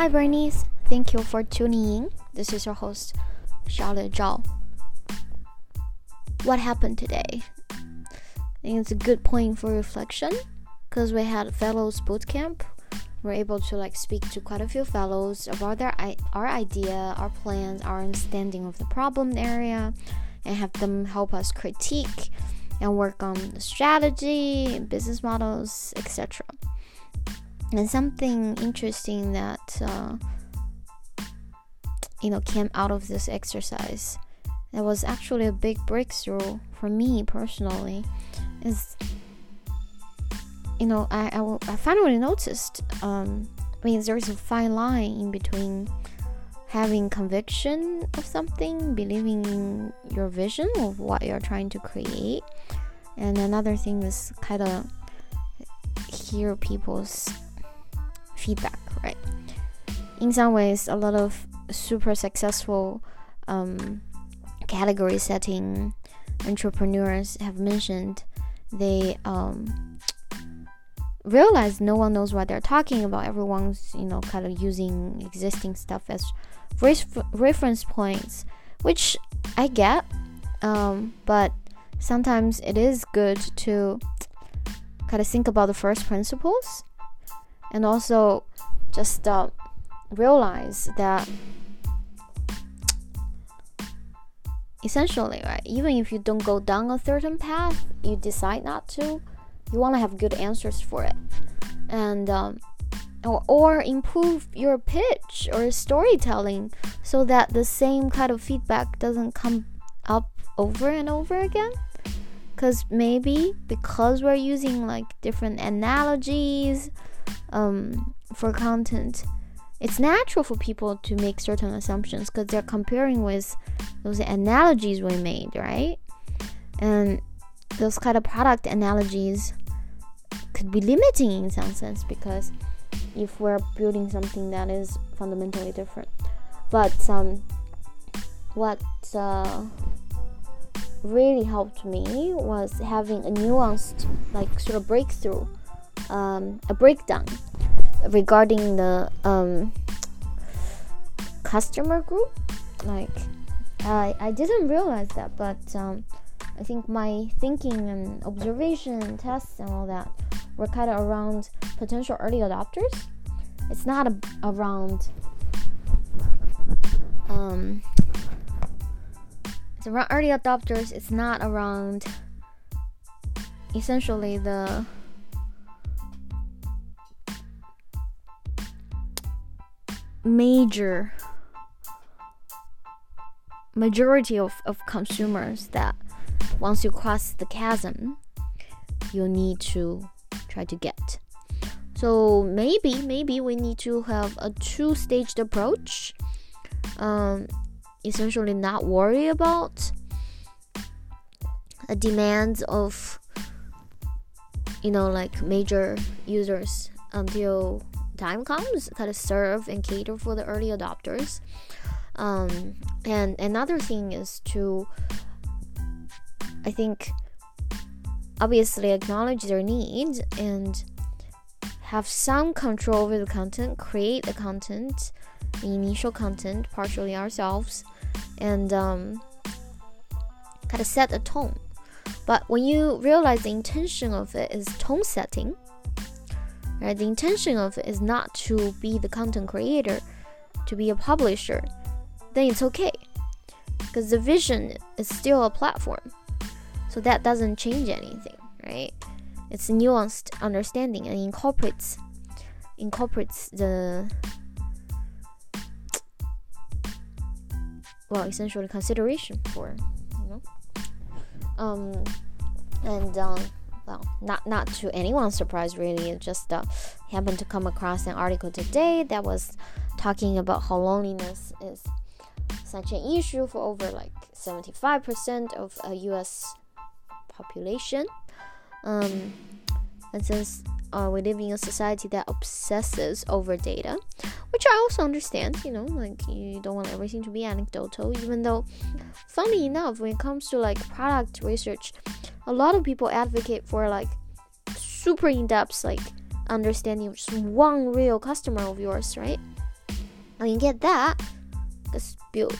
Hi, Bernice. Thank you for tuning in. This is your host, Charlotte Zhao. What happened today? I think it's a good point for reflection because we had fellows boot camp. We're able to like speak to quite a few fellows about their our idea, our plans, our understanding of the problem area, and have them help us critique and work on the strategy, business models, etc. And something interesting that uh, you know came out of this exercise that was actually a big breakthrough for me personally is you know I, I, I finally noticed um, I mean there's a fine line in between having conviction of something believing in your vision of what you're trying to create and another thing is kind of hear people's feedback right in some ways a lot of super successful um, category setting entrepreneurs have mentioned they um, realize no one knows what they're talking about. Everyone's, you know, kind of using existing stuff as reference points, which I get. Um, but sometimes it is good to kind of think about the first principles and also just uh, realize that essentially, right, even if you don't go down a certain path, you decide not to, you want to have good answers for it. And, um, or, or improve your pitch or storytelling so that the same kind of feedback doesn't come up over and over again because maybe because we're using like different analogies um, for content it's natural for people to make certain assumptions because they're comparing with those analogies we made, right? And those kind of product analogies could be limiting in some sense because if we're building something that is fundamentally different. But um, what uh, really helped me was having a nuanced, like, sort of breakthrough, um, a breakdown regarding the um, customer group. Like I, I didn't realize that but um, i think my thinking and observation tests and all that were kind of around potential early adopters. It's not a, around um, it's around early adopters. It's not around essentially the major majority of, of consumers that once you cross the chasm you need to try to get. So maybe maybe we need to have a two staged approach. Um, essentially not worry about a demand of you know like major users until time comes, kind of serve and cater for the early adopters. Um, and another thing is to, I think, obviously acknowledge their needs and have some control over the content, create the content, the initial content, partially ourselves, and um, kind of set the tone. But when you realize the intention of it is tone setting, Right? The intention of it is not to be the content creator, to be a publisher. Then it's okay. Because the vision is still a platform. So that doesn't change anything, right? It's a nuanced understanding and incorporates incorporates the well essentially consideration for you know um and um well, not not to anyone's surprise, really. It just uh, happened to come across an article today that was talking about how loneliness is such an issue for over like 75% of a U.S. population. Um, and since uh, we live in a society that obsesses over data, which I also understand, you know, like you don't want everything to be anecdotal, even though, funny enough, when it comes to like product research, a lot of people advocate for like super in depth, like understanding of just one real customer of yours, right? And you get that, just build.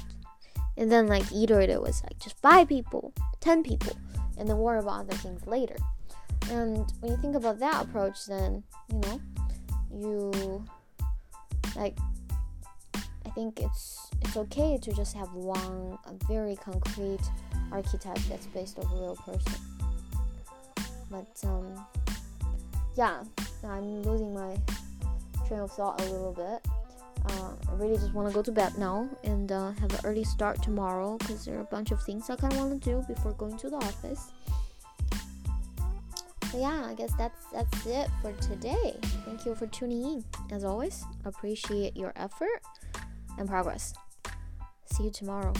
And then like iterative was like just five people, ten people, and then worry about other things later. And when you think about that approach, then you know, you like I think it's it's okay to just have one a very concrete archetype that's based on a real person. But um, yeah, I'm losing my train of thought a little bit. Uh, I really just want to go to bed now and uh, have an early start tomorrow because there are a bunch of things I kind of want to do before going to the office. So yeah, I guess that's that's it for today. Thank you for tuning in. As always, appreciate your effort and progress. See you tomorrow.